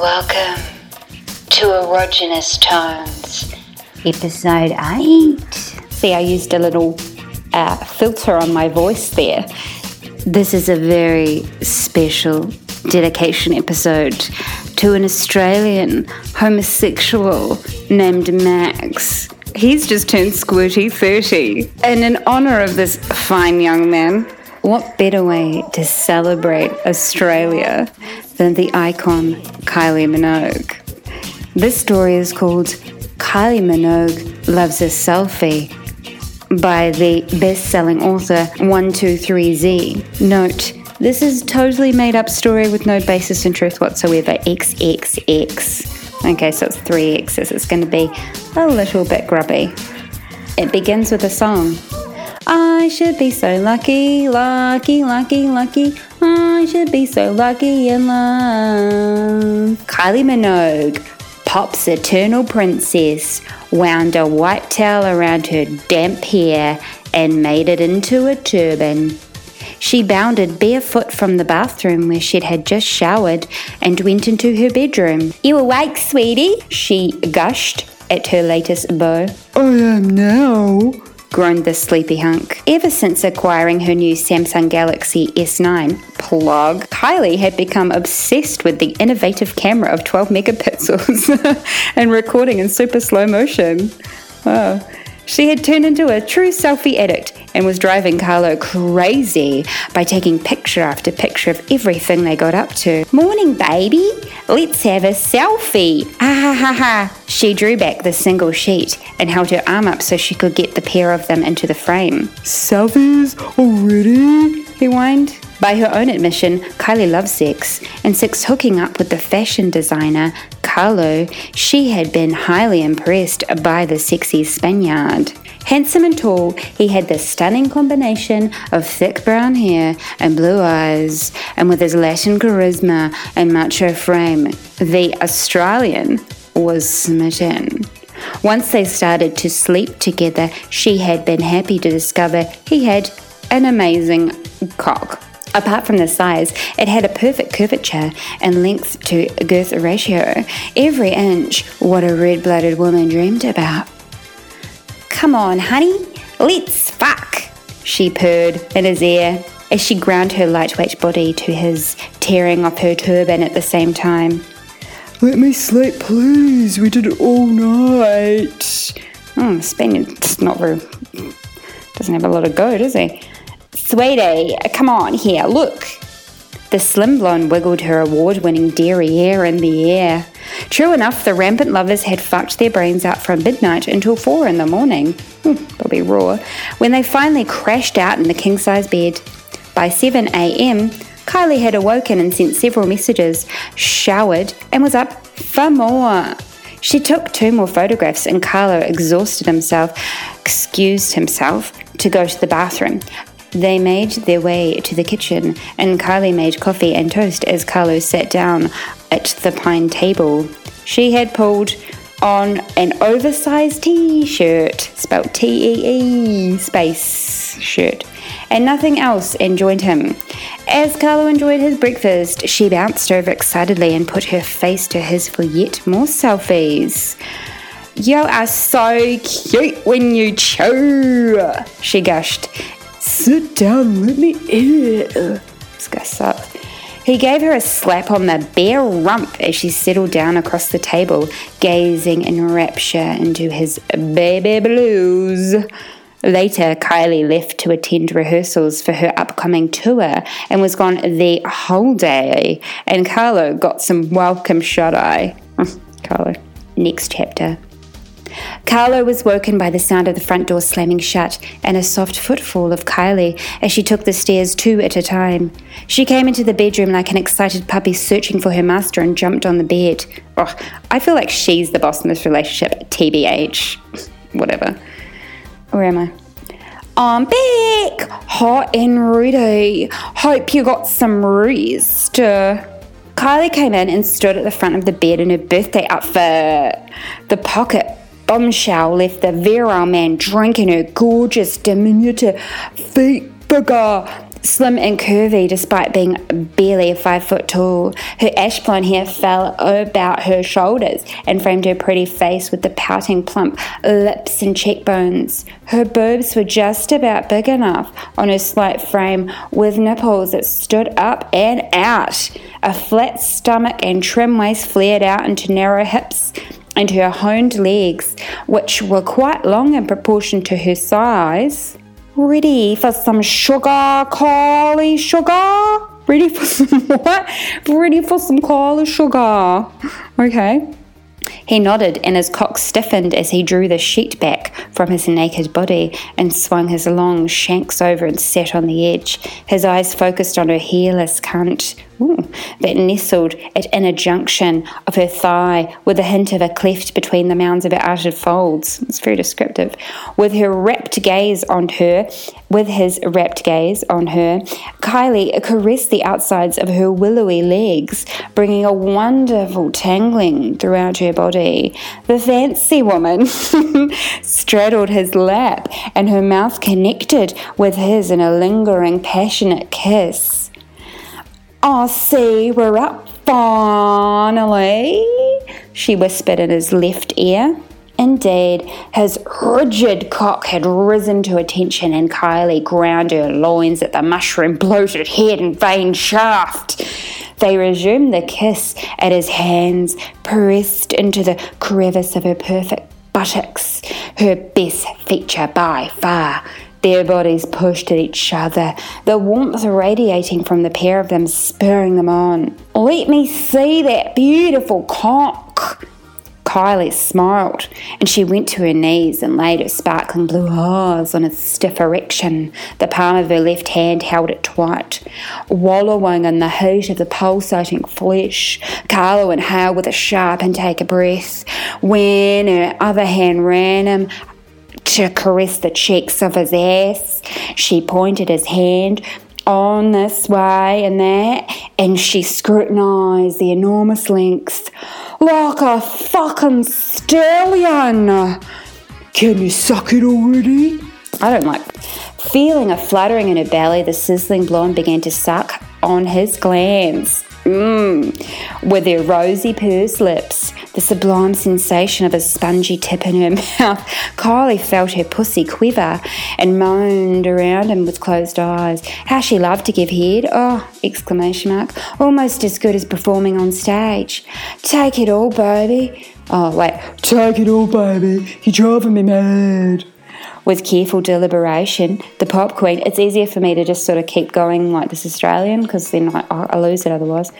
Welcome to Erogenous Tonez. Episode 8. See, I used a little uh, filter on my voice there. This is a very special dedication episode to an Australian homosexual named Max. He's just turned squirty 30. And in honour of this fine young man, what better way to celebrate Australia than the icon Kylie Minogue? This story is called Kylie Minogue Loves a Selfie by the best selling author 123Z. Note, this is totally made up story with no basis in truth whatsoever. XXX. Okay, so it's three X's. It's going to be a little bit grubby. It begins with a song. I should be so lucky, lucky, lucky, lucky. I should be so lucky in love. Kylie Minogue, Pop's eternal princess, wound a white towel around her damp hair and made it into a turban. She bounded barefoot from the bathroom where she'd had just showered and went into her bedroom. You awake, sweetie? She gushed at her latest beau. Oh, I am now groaned the sleepy hunk. Ever since acquiring her new Samsung Galaxy S9 Plus, Kylie had become obsessed with the innovative camera of 12 megapixels and recording in super slow motion. Wow. She had turned into a true selfie addict and was driving Carlo crazy by taking picture after picture of everything they got up to. Morning, baby. Let's have a selfie. Ah ha ha ha. She drew back the single sheet and held her arm up so she could get the pair of them into the frame. Selfies already? He whined. By her own admission, Kylie loves sex, and since hooking up with the fashion designer Carlo, she had been highly impressed by the sexy Spaniard. Handsome and tall, he had the stunning combination of thick brown hair and blue eyes, and with his Latin charisma and macho frame, the Australian was smitten. Once they started to sleep together, she had been happy to discover he had an amazing cock. Apart from the size, it had a perfect curvature and length to girth ratio. Every inch what a red blooded woman dreamed about. Come on, honey, let's fuck, she purred in his ear as she ground her lightweight body to his, tearing off her turban at the same time. Let me sleep, please. We did it all night. Hmm, Spaniard's not very. doesn't have a lot of go, does he? Sweetie, come on here, look. The slim blonde wiggled her award winning derriere in the air. True enough, the rampant lovers had fucked their brains out from midnight until four in the morning. Hmm, they'll be raw. When they finally crashed out in the king size bed. By 7 a.m., Kylie had awoken and sent several messages, showered, and was up for more. She took two more photographs, and Carlo exhausted himself, excused himself to go to the bathroom. They made their way to the kitchen, and Kylie made coffee and toast as Carlo sat down at the pine table. She had pulled on an oversized t shirt, spelt T E E space shirt, and nothing else, and joined him. As Carlo enjoyed his breakfast, she bounced over excitedly and put her face to his for yet more selfies. You are so cute when you chew, she gushed Sit down, let me eat. This guy sucks. He gave her a slap on the bare rump as she settled down across the table, gazing in rapture into his baby blues. Later, Kylie left to attend rehearsals for her upcoming tour and was gone the whole day, and Carlo got some welcome shut eye. Carlo. Next chapter. Carlo was woken by the sound of the front door slamming shut and a soft footfall of Kylie as she took the stairs two at a time. She came into the bedroom like an excited puppy searching for her master and jumped on the bed. Oh, I feel like she's the boss in this relationship, TBH. Whatever. Where am I? I'm back! Hot and ready. Hope you got some rest. Kylie came in and stood at the front of the bed in her birthday outfit. The pocket bombshell left the virile man drinking her gorgeous diminutive feet bigger Slim and curvy, despite being barely five foot tall, her ash blonde hair fell about her shoulders and framed her pretty face with the pouting, plump lips and cheekbones. Her boobs were just about big enough on her slight frame, with nipples that stood up and out. A flat stomach and trim waist flared out into narrow hips and her honed legs, which were quite long in proportion to her size. Ready for some sugar, Carly sugar? Ready for some what? Ready for some Carly sugar. Okay. He nodded, and his cock stiffened as he drew the sheet back from his naked body and swung his long shanks over and sat on the edge. His eyes focused on her hairless cunt ooh, that nestled at inner junction of her thigh with a hint of a cleft between the mounds of her outer folds. It's very descriptive. With her rapt gaze on her, with his rapt gaze on her, Kylie caressed the outsides of her willowy legs, bringing a wonderful tangling throughout her body. The fancy woman his lap, and her mouth connected with his in a lingering, passionate kiss. I see we're up finally, she whispered in his left ear. Indeed, his rigid cock had risen to attention, and Kylie ground her loins at the mushroom bloated head and vein shaft. They resumed the kiss at his hands, pressed into the crevice of her perfect buttocks, her best feature by far. Their bodies pushed at each other, the warmth radiating from the pair of them, spurring them on. Let me see that beautiful cock. Kylie smiled, and she went to her knees and laid her sparkling blue eyes on its stiff erection. The palm of her left hand held it tight. Wallowing in the heat of the pulsating flesh, Carlo inhaled with a sharp intake of breath. When her other hand ran him to caress the cheeks of his ass, she pointed his hand on this way and that, and she scrutinized the enormous length like a fucking stallion. Can you suck it already? I don't like. Feeling a fluttering in her belly, the sizzling blonde began to suck on his glands. Mmm. With her rosy pursed lips, the sublime sensation of a spongy tip in her mouth, Kylie felt her pussy quiver and moaned around him with closed eyes. How she loved to give head! Oh! Exclamation mark! Almost as good as performing on stage. Take it all, baby. Oh wait. Take it all, baby. You're driving me mad. With careful deliberation, the pop queen, it's easier for me to just sort of keep going like this Australian because then I, I lose it otherwise.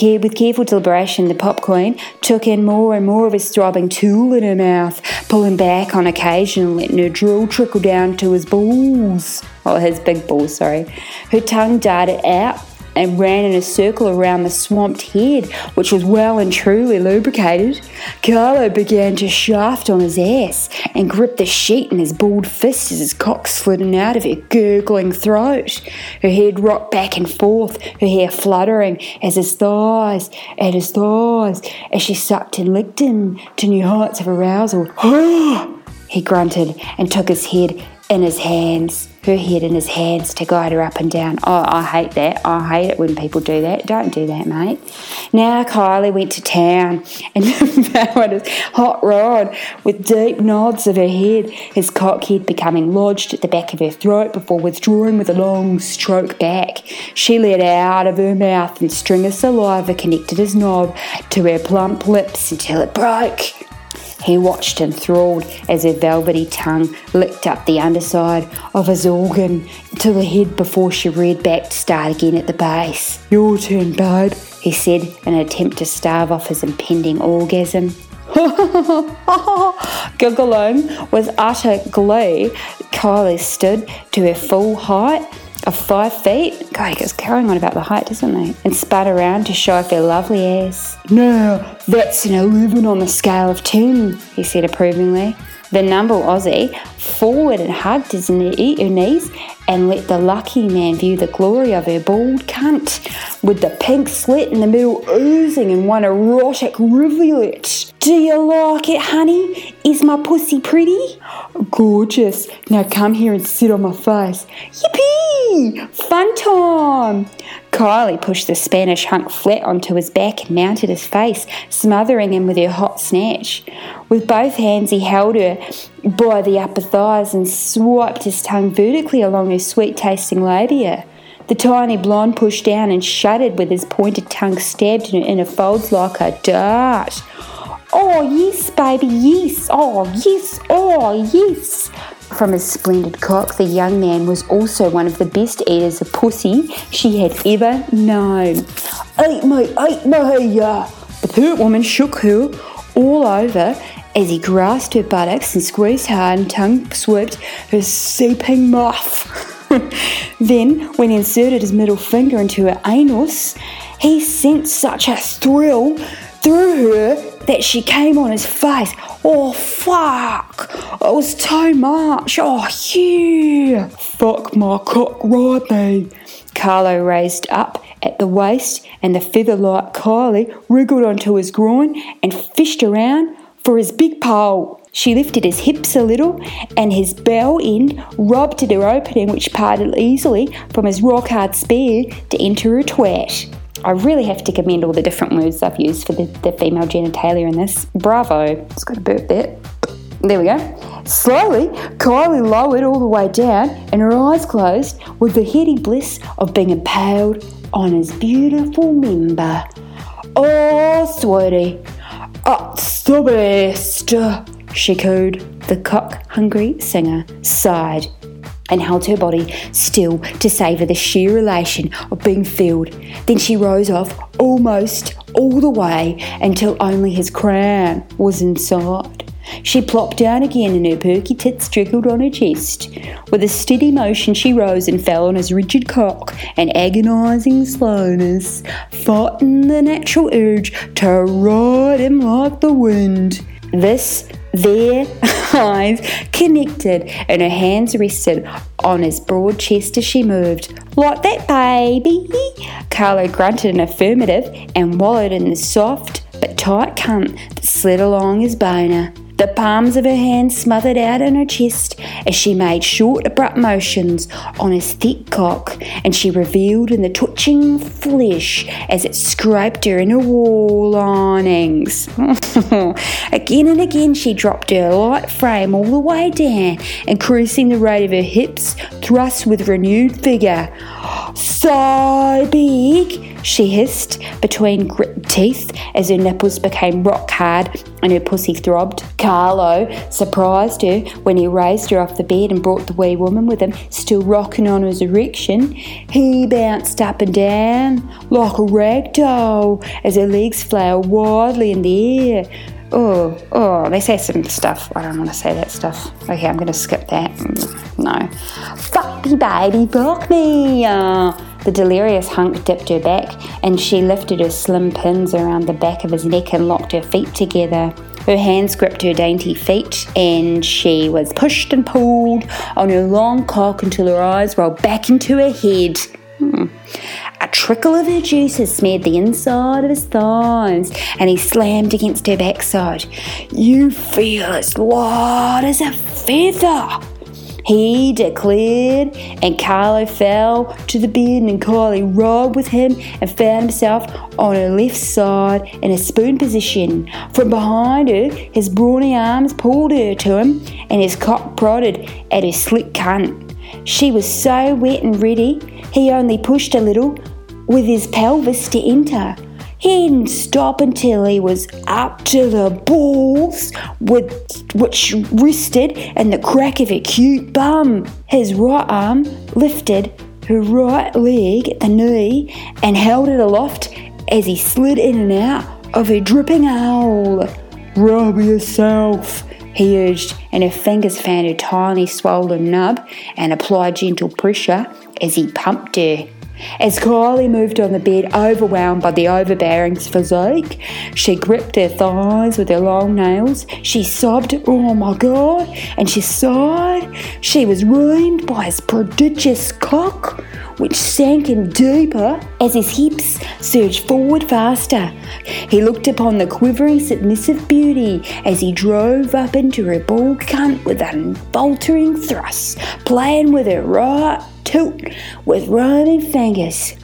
With careful deliberation, the pop queen took in more and more of his throbbing tool in her mouth, pulling back on occasion letting her drool trickle down to his balls. Oh, his big balls, sorry. Her tongue darted out and ran in a circle around the swamped head, which was well and truly lubricated. Carlo began to shaft on his ass and grip the sheet in his bald fist as his cock slid in out of her gurgling throat. Her head rocked back and forth, her hair fluttering as his thighs, at his thighs, as she sucked and licked him to new heights of arousal. he grunted and took his head in his hands, her head in his hands to guide her up and down. Oh, I hate that. I hate it when people do that. Don't do that, mate. Now Kylie went to town and devoured his hot rod with deep nods of her head, his cock head becoming lodged at the back of her throat before withdrawing with a long stroke back. She let out of her mouth and string of saliva connected his knob to her plump lips until it broke. He watched enthralled as her velvety tongue licked up the underside of his organ to the head before she reared back to start again at the base. Your turn, babe, he said in an attempt to starve off his impending orgasm. Giggling with utter glee, Kylie stood to her full height of five feet. God, he goes carrying on about the height, doesn't he? And spun around to show off their lovely ass. Now, that's an 11 on the scale of 10, he said approvingly. The nimble Aussie forward and hugged his knees and let the lucky man view the glory of her bald cunt, with the pink slit in the middle oozing in one erotic rivulet. Do you like it, honey? Is my pussy pretty? Gorgeous. Now come here and sit on my face. Yippee! Fun time! Kylie pushed the Spanish hunk flat onto his back and mounted his face, smothering him with her hot snatch. With both hands, he held her by the upper thighs and swiped his tongue vertically along her sweet tasting labia. The tiny blonde pushed down and shuddered with his pointed tongue stabbed in her inner folds like a dart. Oh, yes, baby, yes. Oh, yes. Oh, yes. From his splendid cock, the young man was also one of the best eaters of pussy she had ever known. Eat me, eat me, yeah. The poor woman shook her all over as he grasped her buttocks and squeezed hard and tongue swept her seeping muff. then, when he inserted his middle finger into her anus, he sent such a thrill through her that she came on his face. Oh, fuck. It was too much. Oh, yeah. Fuck my cock me. Carlo raised up at the waist, and the feather like Kylie wriggled onto his groin and fished around for his big pole. She lifted his hips a little, and his bell end rubbed at her opening, which parted easily from his rock hard spear to enter her twat. I really have to commend all the different words I've used for the, the female genitalia in this. Bravo. It's got a burp there. There we go. Slowly, Kylie lowered all the way down and her eyes closed with the heady bliss of being impaled on his beautiful member. Oh, sweetie, oh, it's the best, she cooed. The cock hungry singer sighed and held her body still to savour the sheer elation of being filled. Then she rose off almost all the way until only his crown was inside. She plopped down again and her perky tits trickled on her chest. With a steady motion, she rose and fell on his rigid cock and agonising slowness, fighting the natural urge to ride him like the wind. This their eyes connected and her hands rested on his broad chest as she moved. Like that, baby! Carlo grunted an affirmative and wallowed in the soft but tight cunt that slid along his boner. The palms of her hands smothered out in her chest as she made short, abrupt motions on his thick cock, and she revealed in the twitching flesh as it scraped her inner wall linings. again and again, she dropped her light frame all the way down, increasing the rate of her hips, thrust with renewed vigour. So big, she hissed between grit teeth as her nipples became rock hard and her pussy throbbed. Carlo surprised her when he raised her off the bed and brought the wee woman with him, still rocking on his erection. He bounced up and down like a rag doll as her legs flailed wildly in the air. Oh, oh, they say some stuff. I don't want to say that stuff. Okay, I'm going to skip that. No. Fuck me, baby, fuck me. Uh, the delirious hunk dipped her back, and she lifted her slim pins around the back of his neck and locked her feet together. Her hands gripped her dainty feet, and she was pushed and pulled on her long cock until her eyes rolled back into her head. Hmm. A trickle of her juices smeared the inside of his thighs, and he slammed against her backside. You feel as light as a feather, he declared, and Carlo fell to the bed, and Kylie rolled with him and found himself on her left side in a spoon position. From behind her, his brawny arms pulled her to him, and his cock prodded at her slick cunt. She was so wet and ready, he only pushed a little with his pelvis to enter. He didn't stop until he was up to the balls, with, which rested in the crack of a cute bum. His right arm lifted her right leg at the knee and held it aloft as he slid in and out of her dripping hole. Rub yourself, he urged, and her fingers found her tiny swollen nub and applied gentle pressure as he pumped her. As Kylie moved on the bed, overwhelmed by the overbearing physique, she gripped her thighs with her long nails. She sobbed, Oh my god, and she sighed. She was ruined by his prodigious cock, which sank in deeper as his hips surged forward faster. He looked upon the quivering, submissive beauty as he drove up into her bald cunt with unfaltering thrusts, playing with her right tilt with roaming fingers.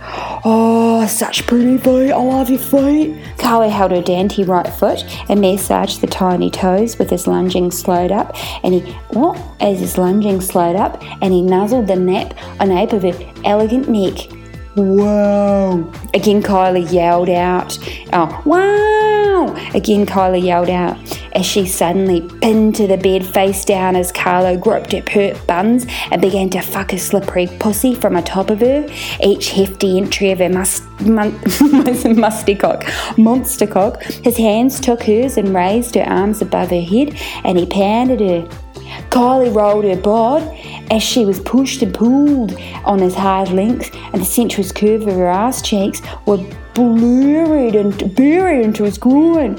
Oh, such pretty feet. I love your feet. Carly held her dainty right foot and massaged the tiny toes with his lunging slowed up and he what as his lunging slowed up and he nuzzled the nap a nape of her elegant neck. Wow. Again Kylie yelled out. Oh, wow. Again Kylie yelled out as she suddenly pinned to the bed face down as Carlo groped at her buns and began to fuck a slippery pussy from atop of her, each hefty entry of her must, musty cock, monster cock. His hands took hers and raised her arms above her head, and he pounded her. Kylie rolled her bod as she was pushed and pulled on his hard links, and the sensuous curve of her ass cheeks were blurred and buried into his groin.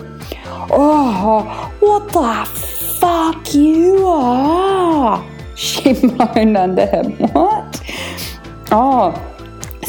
Oh, what the fuck you are? She moaned under him. What? Oh,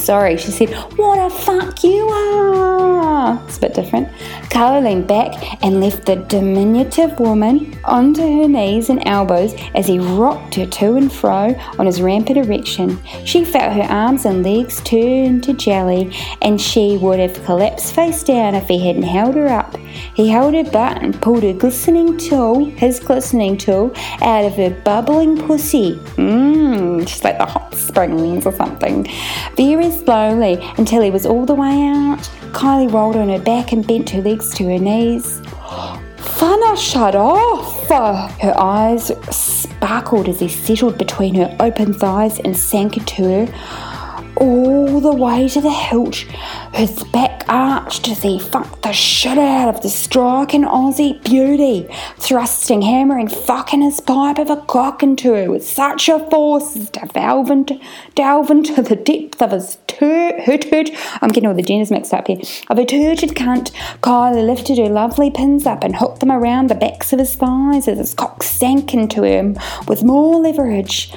sorry. She said, What a fuck you are. It's a bit different. Carla leaned back and left the diminutive woman onto her knees and elbows as he rocked her to and fro on his rampant erection. She felt her arms and legs turn to jelly, and she would have collapsed face down if he hadn't held her up. He held her butt and pulled her glistening tool, his glistening tool, out of her bubbling pussy. Mmm, just like the hot springs or something. Very slowly until he was all the way out. Kylie rolled on her back and bent her legs to her knees. Fana, shut off! Her eyes sparkled as he settled between her open thighs and sank into her all the way to the hilt. His back arched as he fucked the shit out of the striking Aussie beauty, thrusting, hammering, fucking his pipe of a cock into her with such a force as to delve into, delve into the depth of his tur- her. I'm getting all the genders mixed up here. Of a turgid cunt, Kylie lifted her lovely pins up and hooked them around the backs of his thighs as his cock sank into him with more leverage.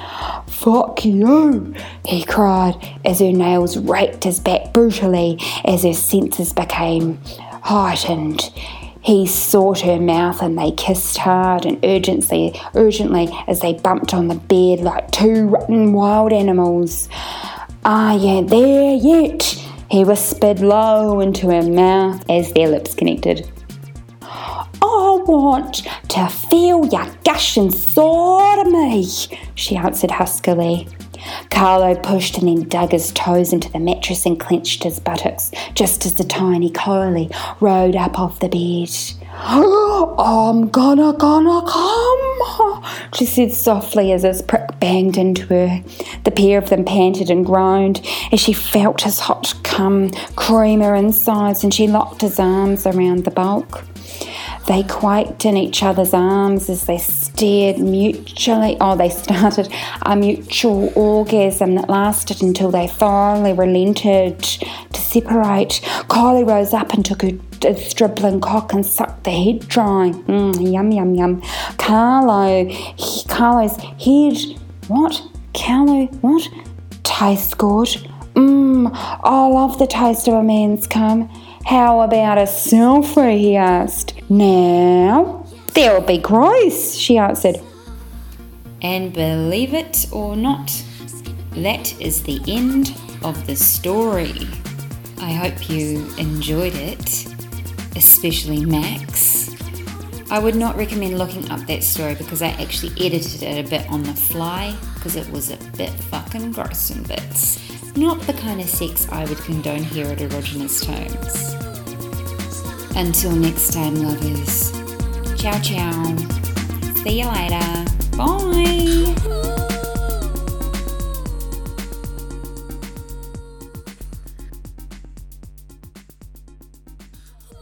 Fuck you, he cried as her nails raked his back brutally as her senses became heightened. He sought her mouth and they kissed hard and urgently, urgently as they bumped on the bed like two rotten wild animals. Ah, Are you there yet? He whispered low into her mouth as their lips connected. I want to feel your gush inside of me, she answered huskily. Carlo pushed and then dug his toes into the mattress and clenched his buttocks just as the tiny Kylie rode up off the bed. I'm gonna, gonna come, she said softly as his prick banged into her. The pair of them panted and groaned as she felt his hot cum cream her insides and she locked his arms around the bulk. They quaked in each other's arms as they stared mutually. Oh, they started a mutual orgasm that lasted until they finally relented to separate. Kylie rose up and took her dribbling cock and sucked the head dry. Mm, yum, yum, yum. Carlo, he, Carlo's head, what? Carlo, what? Tastes good. Mmm, I love the taste of a man's cum. How about a selfie? he asked. Now, there'll be gross, she answered. And believe it or not, that is the end of the story. I hope you enjoyed it, especially Max. I would not recommend looking up that story because I actually edited it a bit on the fly because it was a bit fucking gross in bits. Not the kind of sex I would condone here at Erogenous Tonez. Until next time, lovers. Ciao, ciao. See you later. Bye.